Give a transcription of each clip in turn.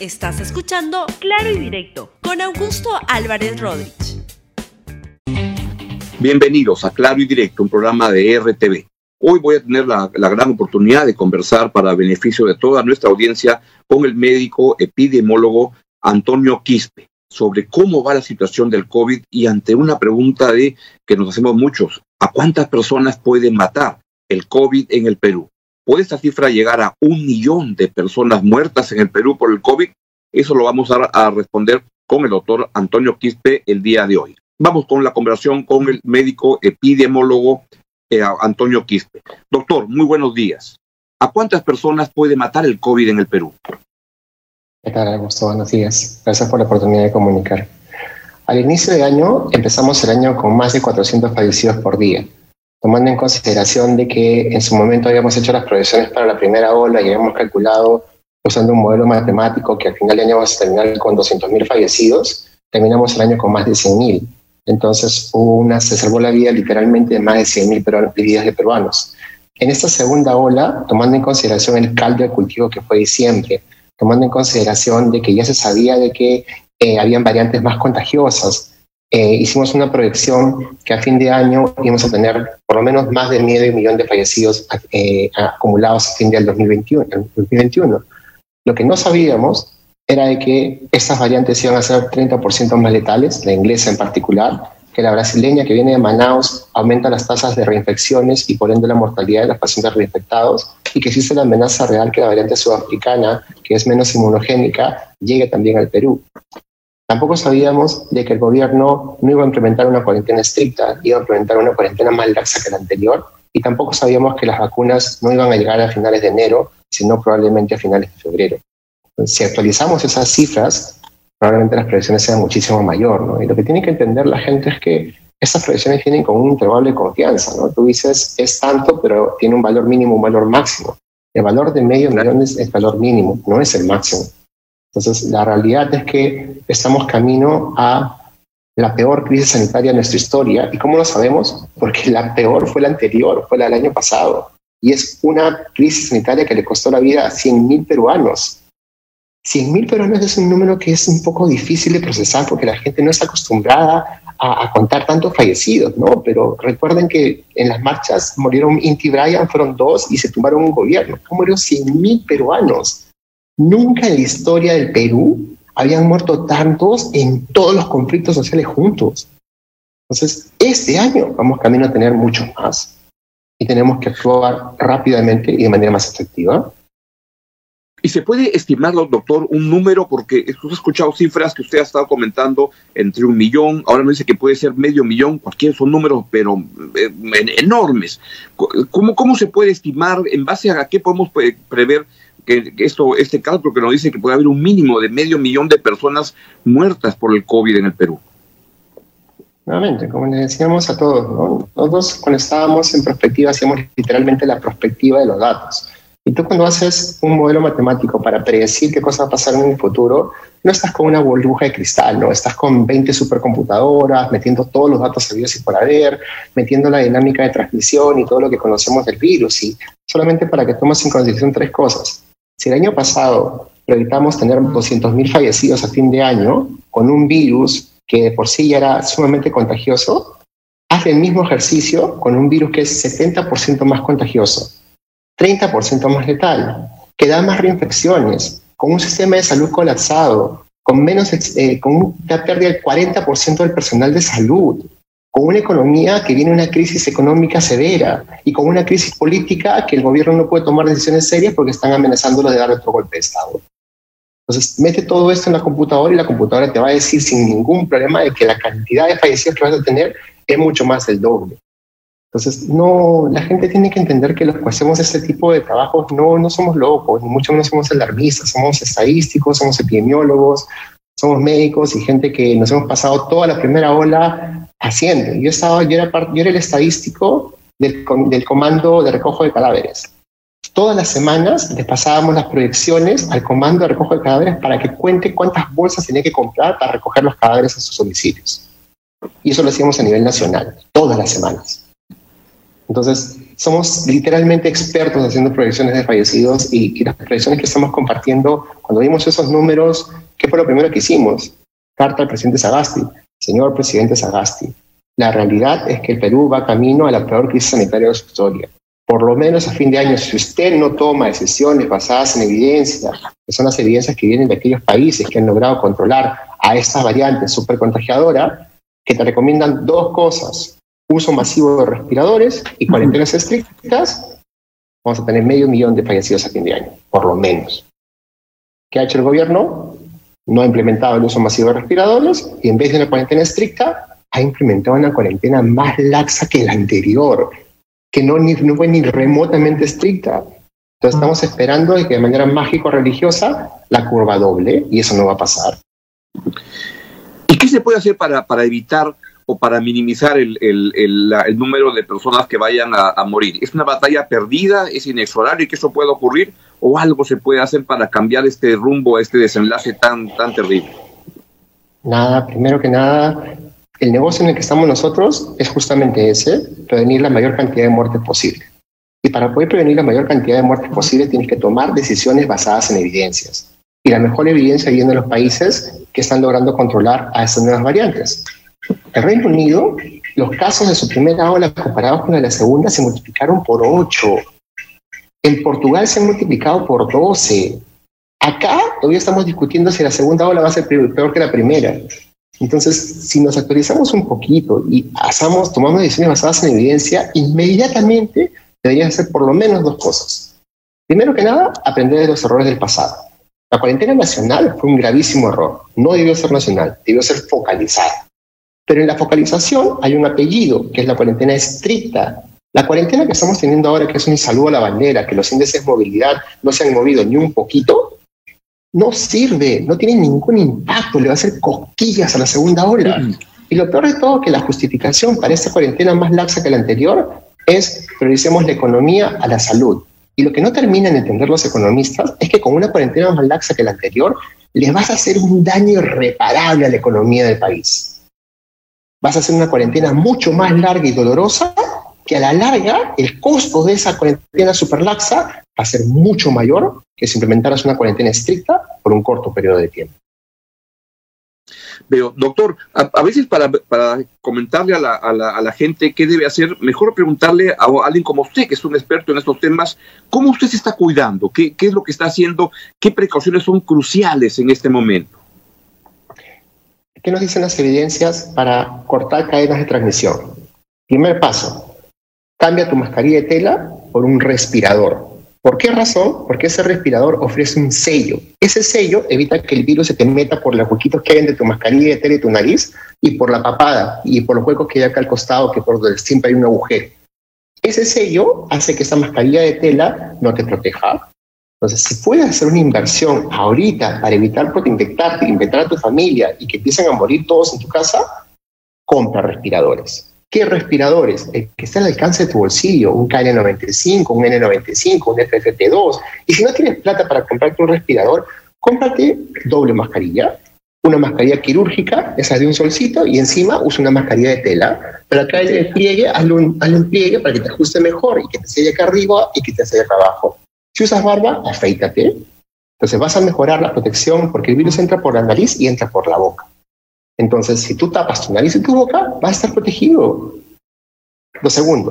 Estás escuchando Claro y Directo con Augusto Álvarez Rodríguez. Bienvenidos a Claro y Directo, un programa de RTV. Hoy voy a tener la, la, gran oportunidad de conversar para beneficio de toda nuestra audiencia con el médico epidemiólogo Antonio Quispe sobre cómo va la situación del COVID y ante una pregunta de que nos hacemos muchos, ¿a cuántas personas puede matar el COVID en el Perú? ¿Puede esta cifra llegar a un millón de personas muertas en el Perú por el COVID? Eso lo vamos a, a responder con el doctor Antonio Quispe el día de hoy. Vamos con la conversación con el médico epidemiólogo eh, Antonio Quispe. Doctor, muy buenos días. ¿A cuántas personas puede matar el COVID en el Perú? ¿Qué tal, Augusto? Buenos días. Gracias por la oportunidad de comunicar. Al inicio de año empezamos el año con más de 400 fallecidos por día, tomando en consideración de que en su momento habíamos hecho las proyecciones para la primera ola y habíamos calculado usando un modelo matemático que al final de año vamos a terminar con 200.000 fallecidos, terminamos el año con más de 100.000. Entonces una, se salvó la vida literalmente de más de 100.000 vidas de peruanos. En esta segunda ola, tomando en consideración el caldo de cultivo que fue diciembre, tomando en consideración de que ya se sabía de que eh, habían variantes más contagiosas, eh, hicimos una proyección que a fin de año íbamos a tener por lo menos más de medio millón de fallecidos eh, acumulados a fin del 2021, 2021. Lo que no sabíamos era de que estas variantes iban a ser 30% más letales, la inglesa en particular, que la brasileña que viene de Manaus aumenta las tasas de reinfecciones y por ende la mortalidad de los pacientes reinfectados y que existe la amenaza real que la variante sudafricana, que es menos inmunogénica, llegue también al Perú. Tampoco sabíamos de que el gobierno no iba a implementar una cuarentena estricta, iba a implementar una cuarentena más laxa que la anterior y tampoco sabíamos que las vacunas no iban a llegar a finales de enero, sino probablemente a finales de febrero. Si actualizamos esas cifras, probablemente las previsiones sean muchísimo mayor, ¿no? Y lo que tiene que entender la gente es que estas previsiones tienen con un intervalo de confianza, ¿no? Tú dices, es tanto, pero tiene un valor mínimo, un valor máximo. El valor de medio millón es el valor mínimo, no es el máximo. Entonces, la realidad es que estamos camino a la peor crisis sanitaria de nuestra historia. ¿Y cómo lo sabemos? Porque la peor fue la anterior, fue la del año pasado. Y es una crisis sanitaria que le costó la vida a 100.000 peruanos. 100.000 peruanos es un número que es un poco difícil de procesar porque la gente no está acostumbrada a, contar tantos fallecidos, ¿no? Pero recuerden que en las marchas murieron Inti Bryan, fueron dos y se tumbaron un gobierno. ¿Cómo murieron 100.000 peruanos? Nunca en la historia del Perú habían muerto tantos en todos los conflictos sociales juntos. Entonces, este año vamos camino a tener mucho más y tenemos que actuar rápidamente y de manera más efectiva. ¿Y se puede estimar, doctor, un número? Porque he escuchado cifras que usted ha estado comentando entre un millón, ahora me dice que puede ser medio millón, cualquier son números, pero eh, enormes. ¿Cómo, ¿Cómo se puede estimar, en base a qué podemos prever que esto, este cálculo que nos dice que puede haber un mínimo de medio millón de personas muertas por el COVID en el Perú? Nuevamente, como le decíamos a todos, ¿no? nosotros cuando estábamos en perspectiva hacíamos literalmente la perspectiva de los datos. Y tú cuando haces un modelo matemático para predecir qué cosa va a pasar en el futuro, no estás con una burbuja de cristal, no estás con 20 supercomputadoras, metiendo todos los datos sabidos y por haber, metiendo la dinámica de transmisión y todo lo que conocemos del virus. Y solamente para que tomes en consideración tres cosas. Si el año pasado proyectamos tener 200.000 fallecidos a fin de año con un virus que de por sí ya era sumamente contagioso, haz el mismo ejercicio con un virus que es 70% más contagioso 30% más letal, que da más reinfecciones, con un sistema de salud colapsado, con, menos, eh, con una pérdida del 40% del personal de salud, con una economía que viene una crisis económica severa y con una crisis política que el gobierno no puede tomar decisiones serias porque están amenazándolo de dar otro golpe de Estado. Entonces, mete todo esto en la computadora y la computadora te va a decir sin ningún problema de que la cantidad de fallecidos que vas a tener es mucho más del doble. Entonces, no, la gente tiene que entender que los que hacemos este tipo de trabajos no, no somos locos, ni mucho menos somos alarmistas, somos estadísticos, somos epidemiólogos, somos médicos y gente que nos hemos pasado toda la primera ola haciendo. Yo, estaba, yo, era, yo era el estadístico del, del comando de recojo de cadáveres. Todas las semanas le pasábamos las proyecciones al comando de recojo de cadáveres para que cuente cuántas bolsas tenía que comprar para recoger los cadáveres a sus domicilios. Y eso lo hacíamos a nivel nacional, todas las semanas. Entonces, somos literalmente expertos haciendo proyecciones de fallecidos y, y, las proyecciones que estamos compartiendo, cuando vimos esos números, ¿qué fue lo primero que hicimos? Carta al presidente Sagasti. Señor presidente Sagasti, la realidad es que el Perú va camino a la peor crisis sanitaria de su historia. Por lo menos a fin de año, si usted no toma decisiones basadas en evidencia, que son las evidencias que vienen de aquellos países que han logrado controlar a esta variante supercontagiadora, que te recomiendan dos cosas uso masivo de respiradores y cuarentenas estrictas, vamos a tener medio millón de fallecidos a fin de año, por lo menos. ¿Qué ha hecho el gobierno? No ha implementado el uso masivo de respiradores y en vez de una cuarentena estricta, ha implementado una cuarentena más laxa que la anterior, que no, ni, no fue ni remotamente estricta. Entonces estamos esperando que de manera mágico-religiosa la curva doble y eso no va a pasar. ¿Y qué se puede hacer para, para evitar o para minimizar el, el, el, número de personas que vayan a, morir? ¿Es una batalla perdida? ¿Es inexorable que eso pueda ocurrir? ¿O algo se puede hacer para cambiar este rumbo, este desenlace tan, tan terrible? Nada, primero que nada, el negocio en el que estamos nosotros es justamente ese, prevenir la mayor cantidad de muertes posible. Y para poder prevenir la mayor cantidad de muertes posible tienes que tomar decisiones basadas en evidencias. Y la mejor evidencia viene de los países que están logrando controlar a estas nuevas variantes. El Reino Unido, los casos de su primera ola comparados con la segunda se multiplicaron por 8. En Portugal se han multiplicado por 12. Acá todavía estamos discutiendo si la segunda ola va a ser peor que la primera. Entonces, si nos actualizamos un poquito y tomamos decisiones basadas en evidencia, inmediatamente deberían ser por lo menos dos cosas. Primero que nada, aprender de los errores del pasado. La cuarentena nacional fue un gravísimo error. No debió ser nacional, debió ser focalizada. Pero en la focalización hay un apellido, que es la cuarentena estricta. La cuarentena que estamos teniendo ahora, que es un saludo a la bandera, que los índices de movilidad no se han movido ni un poquito, no sirve, no tiene ningún impacto, le va a hacer cosquillas a la segunda ola. Y lo peor de todo, que la justificación para esta cuarentena más laxa que la anterior es prioricemos la economía a la salud. Y lo que no terminan de entender los economistas es que con una cuarentena más laxa que la anterior, les vas a hacer un daño irreparable a la economía del país vas a hacer una cuarentena mucho más larga y dolorosa, que a la larga el costo de esa cuarentena superlaxa va a ser mucho mayor que si implementaras una cuarentena estricta por un corto periodo de tiempo. Veo, doctor, a, veces para, para comentarle a la, a, la, a gente qué debe hacer, mejor preguntarle a alguien como usted, que es un experto en estos temas, ¿cómo usted se está cuidando? ¿Qué, qué es lo que está haciendo? ¿Qué precauciones son cruciales en este momento? ¿Qué nos dicen las evidencias para cortar cadenas de transmisión? Primer paso, cambia tu mascarilla de tela por un respirador. ¿Por qué razón? Porque ese respirador ofrece un sello. Ese sello evita que el virus se te meta por los huequitos que hay de tu mascarilla de tela y tu nariz y por la papada y por los huecos que hay acá al costado, que por donde siempre hay un agujero. Ese sello hace que esa mascarilla de tela no te proteja, entonces, si puedes hacer una inversión ahorita para evitar infectarte, infectar a tu familia y que empiecen a morir todos en tu casa, compra respiradores. ¿Qué respiradores? El que está al alcance de tu bolsillo, un KN95, un N95, un FFP2. Y si no tienes plata para comprarte un respirador, cómprate doble mascarilla, una mascarilla quirúrgica, esa de un solcito, y encima usa una mascarilla de tela. Pero acá el pliegue, hazle un, hazle un pliegue para que te ajuste mejor y que te selle acá arriba y que te selle acá abajo. Si usas barba, afeítate. Entonces vas a mejorar la protección porque el virus entra por la nariz y entra por la boca. Entonces, si tú tapas tu nariz y tu boca, vas a estar protegido. Lo segundo,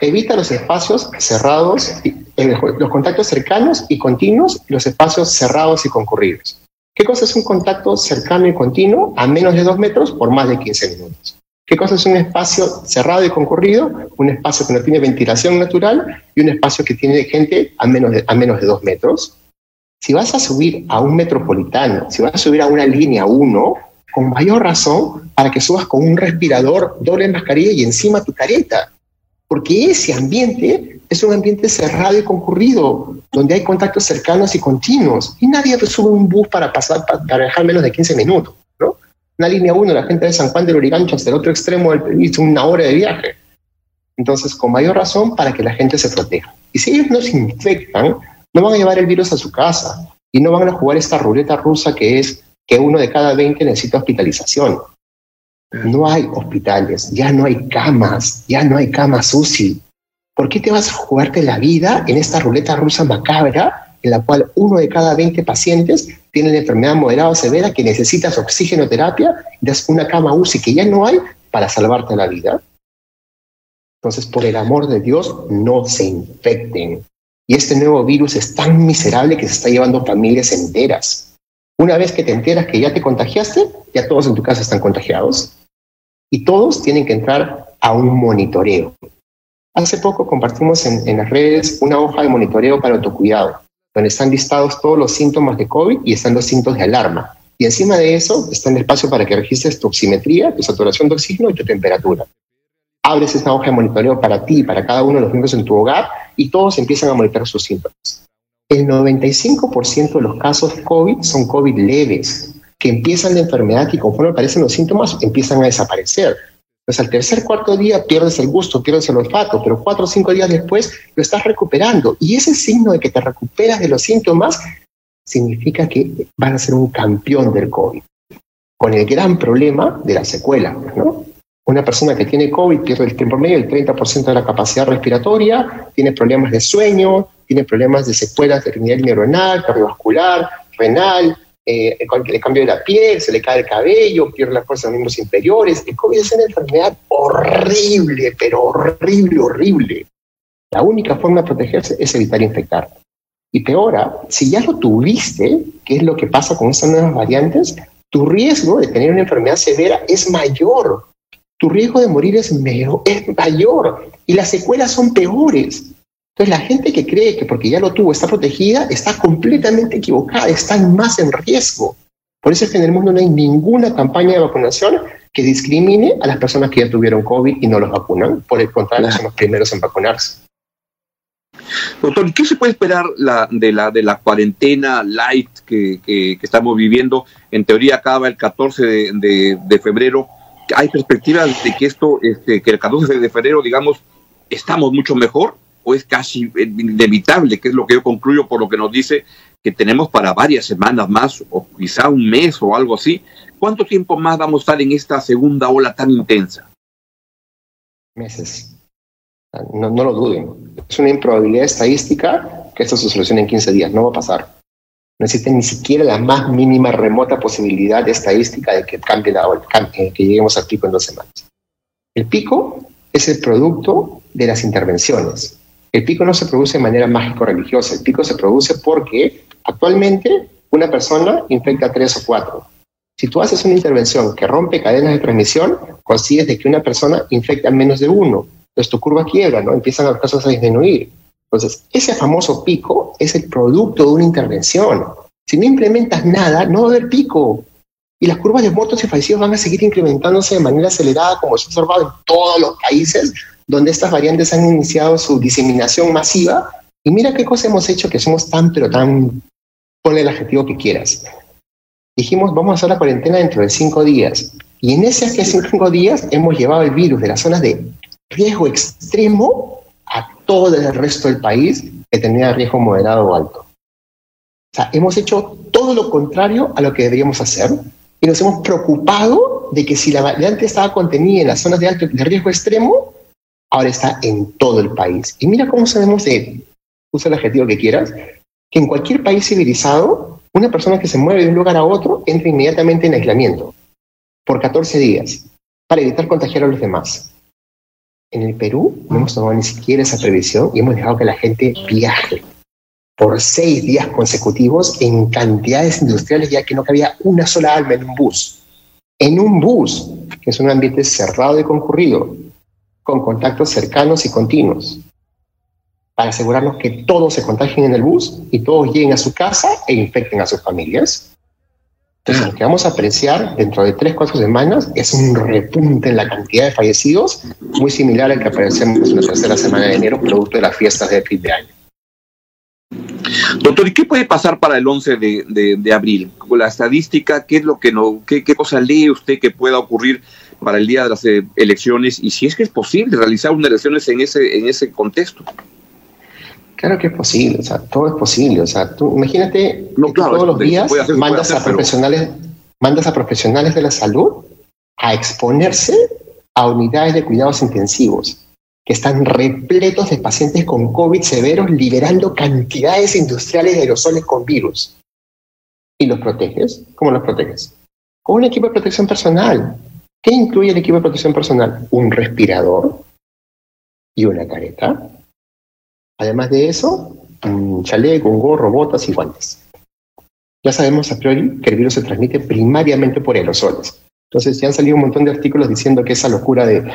evita los espacios cerrados, eh, los contactos cercanos y continuos, los espacios cerrados y concurridos. ¿Qué cosa es un contacto cercano y continuo a menos de dos metros por más de 15 minutos? ¿Qué cosa es un espacio cerrado y concurrido? Un espacio que no tiene ventilación natural y un espacio que tiene gente a menos de, a menos de dos metros. Si vas a subir a un metropolitano, si vas a subir a una línea 1, con mayor razón para que subas con un respirador, doble mascarilla y encima tu careta. Porque ese ambiente es un ambiente cerrado y concurrido, donde hay contactos cercanos y continuos. Y nadie sube un bus para pasar, para dejar menos de 15 minutos. Una línea 1, la gente de San Juan del Urigancho hasta el otro extremo del país, una hora de viaje. Entonces, con mayor razón para que la gente se proteja. Y si ellos no se infectan, no van a llevar el virus a su casa y no van a jugar esta ruleta rusa que es que uno de cada 20 necesita hospitalización. No hay hospitales, ya no hay camas, ya no hay camas UCI. ¿Por qué te vas a jugarte la vida en esta ruleta rusa macabra en la cual uno de cada 20 pacientes tiene una enfermedad moderada o severa que necesitas oxigenoterapia das una cama UCI que ya no hay para salvarte la vida? Entonces, por el amor de Dios, no se infecten. Y este nuevo virus es tan miserable que se está llevando familias enteras. Una vez que te enteras que ya te contagiaste, ya todos en tu casa están contagiados. Y todos tienen que entrar a un monitoreo. Hace poco compartimos en, las redes una hoja de monitoreo para autocuidado, donde están listados todos los síntomas de COVID y están los síntomas de alarma. Y encima de eso está el espacio para que registres tu oximetría, tu saturación de oxígeno y tu temperatura. Abres esta hoja de monitoreo para ti y para cada uno de los miembros en tu hogar y todos empiezan a monitorear sus síntomas. El 95% de los casos COVID son COVID leves, que empiezan de enfermedad y conforme aparecen los síntomas empiezan a desaparecer. Pues al tercer, cuarto día pierdes el gusto, pierdes el olfato, pero cuatro o cinco días después lo estás recuperando. Y ese signo de que te recuperas de los síntomas significa que vas a ser un campeón del COVID. Con el gran problema de la secuela, ¿no? Una persona que tiene COVID pierde el tiempo medio el 30% de la capacidad respiratoria, tiene problemas de sueño, tiene problemas de secuelas de nivel neuronal, cardiovascular, renal, eh, el cambio de la piel, se le cae el cabello, pierde la fuerza de los miembros inferiores. El COVID es una enfermedad horrible, pero horrible, horrible. La única forma de protegerse es evitar infectar. Y peor, si ya lo tuviste, ¿qué es lo que pasa con estas nuevas variantes? Tu riesgo de tener una enfermedad severa es mayor. Tu riesgo de morir es, es mayor. Y las secuelas son peores. Entonces, la gente que cree que porque ya lo tuvo está protegida está completamente equivocada, están más en riesgo. Por eso es que en el mundo no hay ninguna campaña de vacunación que discrimine a las personas que ya tuvieron COVID y no los vacunan. Por el contrario, son los primeros en vacunarse. Doctor, ¿qué se puede esperar de, la, de la cuarentena light que, estamos viviendo? En teoría acaba el 14 de, febrero. ¿Hay perspectivas de que esto, este, que el 14 de febrero, digamos, estamos mucho mejor? O es casi inevitable, que es lo que yo concluyo por lo que nos dice que tenemos para varias semanas más o quizá un mes o algo así. ¿Cuánto tiempo más vamos a estar en esta segunda ola tan intensa? Meses. No, no lo duden. Es una improbabilidad estadística que esto se solucione en 15 días. No va a pasar. No existe ni siquiera la más mínima remota posibilidad estadística de que cambie la ola, que lleguemos al pico en dos semanas. El pico es el producto de las intervenciones. El pico no se produce de manera mágico-religiosa, el pico se produce porque actualmente una persona infecta a tres o cuatro. Si tú haces una intervención que rompe cadenas de transmisión, consigues de que una persona infecte a menos de uno. Entonces tu curva quiebra, ¿no? Empiezan los casos a disminuir. Entonces, ese famoso pico es el producto de una intervención. Si no implementas nada, no va a haber pico. Y las curvas de muertos y fallecidos van a seguir incrementándose de manera acelerada, como se ha observado en todos los países donde estas variantes han iniciado su diseminación masiva. Y mira qué cosa hemos hecho que somos tan, pero tan, ponle el adjetivo que quieras. Dijimos, vamos a hacer la cuarentena dentro de cinco días. Y en ese cinco días hemos llevado el virus de las zonas de riesgo extremo a todo el resto del país que tenía riesgo moderado o alto. O sea, hemos hecho todo lo contrario a lo que deberíamos hacer y nos hemos preocupado de que si la variante estaba contenida en las zonas de alto de riesgo extremo, ahora está en todo el país. Y mira cómo sabemos de, usa el adjetivo que quieras, que en cualquier país civilizado, una persona que se mueve de un lugar a otro entra inmediatamente en aislamiento por 14 días para evitar contagiar a los demás. En el Perú no hemos tomado ni siquiera esa previsión y hemos dejado que la gente viaje por seis días consecutivos en cantidades industriales ya que no cabía una sola alma en un bus. En un bus, que es un ambiente cerrado y concurrido, con contactos cercanos y continuos, para asegurarnos que todos se contagien en el bus y todos lleguen a su casa e infecten a sus familias. Entonces, lo que vamos a apreciar dentro de tres, cuatro semanas es un repunte en la cantidad de fallecidos, muy similar al que aparecemos en la tercera semana de enero, producto de las fiestas de fin de año. Doctor, ¿y qué puede pasar para el 11 de, de, abril? Con la estadística, ¿qué es lo que no, qué, qué cosa lee usted que pueda ocurrir para el día de las eh, elecciones y si es que es posible realizar unas elecciones en ese, en ese contexto. Claro que es posible, o sea, todo es posible. O sea, tú imagínate que todos los días mandas, a profesionales, mandas a profesionales de la salud a exponerse a unidades de cuidados intensivos. que están repletos de pacientes con COVID severos liberando cantidades industriales de aerosoles con virus. ¿Y los proteges? ¿Cómo los proteges? Con un equipo de protección personal. ¿Qué incluye el equipo de protección personal? Un respirador y una careta. Además de eso, un chaleco, un gorro, botas y guantes. Ya sabemos a priori que el virus se transmite primariamente por aerosoles. Entonces ya han salido un montón de artículos diciendo que esa locura de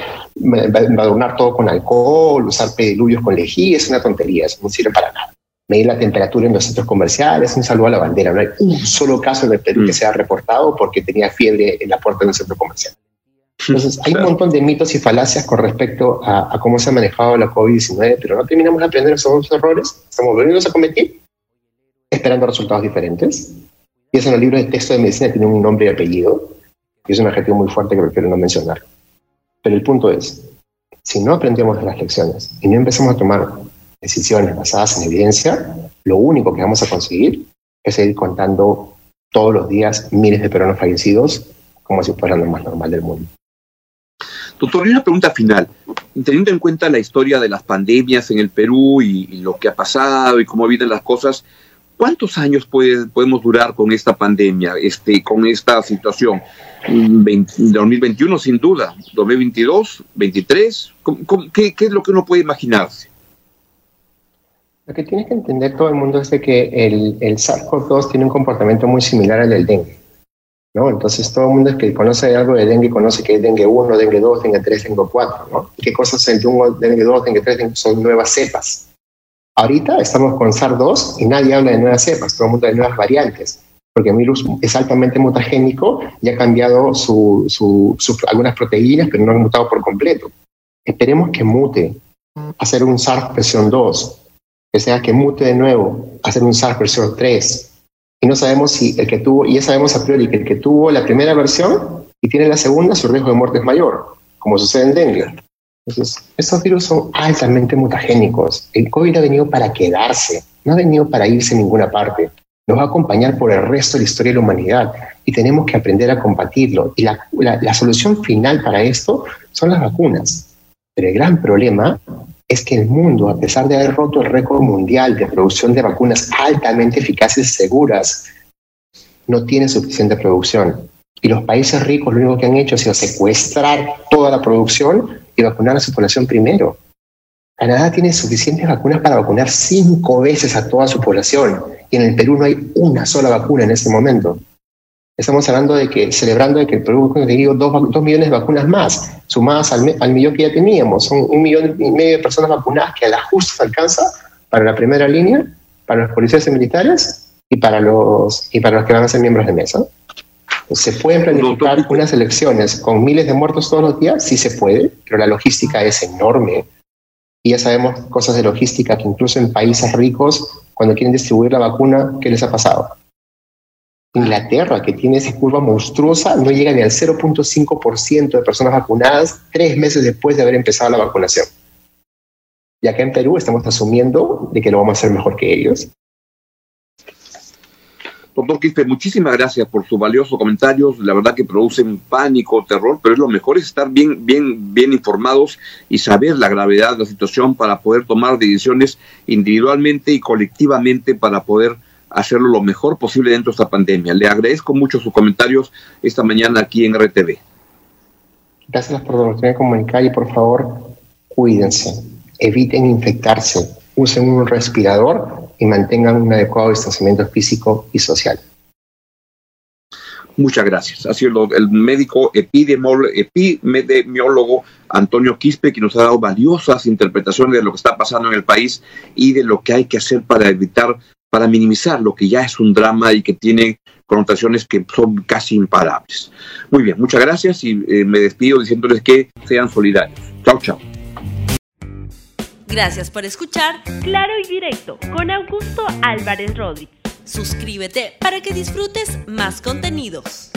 adornar todo con alcohol, usar pediluvios con lejía, es una tontería, eso no sirve para nada. Medir la temperatura en los centros comerciales, un saludo a la bandera. No hay un solo caso en el Perú que mm. sea reportado porque tenía fiebre en la puerta de un centro comercial. Entonces, hay un montón de mitos y falacias con respecto a, cómo se ha manejado la COVID-19, pero no terminamos de aprender esos errores, estamos volviendo a cometer, esperando resultados diferentes. Y eso en el libro de texto de medicina tiene un nombre y apellido, y es un adjetivo muy fuerte que prefiero no mencionar. Pero el punto es, si no aprendemos de las lecciones y no empezamos a tomar decisiones basadas en evidencia, lo único que vamos a conseguir es seguir contando todos los días miles de peruanos fallecidos como si fueran lo más normal del mundo. Doctor, y una pregunta final. Teniendo en cuenta la historia de las pandemias en el Perú y, lo que ha pasado y cómo vienen las cosas, ¿cuántos años podemos durar con esta pandemia, este, con esta situación? 2021 sin duda, 2022, 23, qué, ¿qué es lo que uno puede imaginarse? Lo que tiene que entender todo el mundo es de que el, el SARS-CoV-2 tiene un comportamiento muy similar al del dengue. ¿No? Entonces todo el mundo que conoce algo de dengue conoce que es dengue 1, dengue 2, dengue 3, dengue 4, ¿no? ¿Qué cosas el dengue 2, dengue 3 son nuevas cepas? Ahorita estamos con SARS-2 y nadie habla de nuevas cepas, todo el mundo de nuevas variantes, porque el virus es altamente mutagénico y ha cambiado su, algunas proteínas, pero no ha mutado por completo. Esperemos que mute, hacer un SARS versión 2, que sea que mute de nuevo, hacer un SARS versión 3, y no sabemos si el que tuvo, y ya sabemos a priori que el que tuvo la primera versión y tiene la segunda, su riesgo de muerte es mayor, como sucede en dengue. Entonces, estos virus son altamente mutagénicos. El COVID ha venido para quedarse, no ha venido para irse a ninguna parte. Nos va a acompañar por el resto de la historia de la humanidad y tenemos que aprender a combatirlo. Y la, la solución final para esto son las vacunas. Pero el gran problema es que el mundo, a pesar de haber roto el récord mundial de producción de vacunas altamente eficaces y seguras, no tiene suficiente producción. Y los países ricos lo único que han hecho ha sido secuestrar toda la producción y vacunar a su población primero. Canadá tiene suficientes vacunas para vacunar cinco veces a toda su población y en el Perú no hay una sola vacuna en este momento. Estamos hablando de que, celebrando de que el Perú ha conseguido dos, millones de vacunas más, sumadas al, millón que ya teníamos. Son un millón y medio de personas vacunadas que a la justa alcanza para la primera línea, para los policías y militares y para los, y para los que van a ser miembros de mesa. ¿Se pueden planificar unas elecciones con miles de muertos todos los días? Sí se puede, pero la logística es enorme. Y ya sabemos cosas de logística que incluso en países ricos, cuando quieren distribuir la vacuna, ¿qué les ha pasado? Inglaterra, que tiene esa curva monstruosa, no llega ni al 0.5% de personas vacunadas tres meses después de haber empezado la vacunación. Y acá en Perú estamos asumiendo de que lo vamos a hacer mejor que ellos. Doctor Quispe, muchísimas gracias por sus valiosos comentarios. La verdad que producen pánico, terror, pero es lo mejor es estar bien, bien, bien informados y saber la gravedad de la situación para poder tomar decisiones individualmente y colectivamente para poder hacerlo lo mejor posible dentro de esta pandemia. Le agradezco mucho sus comentarios esta mañana aquí en RTV. Gracias por la oportunidad de comunicar y por favor cuídense, eviten infectarse, usen un respirador y mantengan un adecuado distanciamiento físico y social. Muchas gracias. Ha sido el médico epidemiólogo Antonio Quispe, que nos ha dado valiosas interpretaciones de lo que está pasando en el país y de lo que hay que hacer para evitar para minimizar lo que ya es un drama y que tiene connotaciones que son casi imparables. Muy bien, muchas gracias y eh, me despido diciéndoles que sean solidarios. Chao, chao. Gracias por escuchar Claro y Directo con Augusto Álvarez Rodríguez. Suscríbete para que disfrutes más contenidos.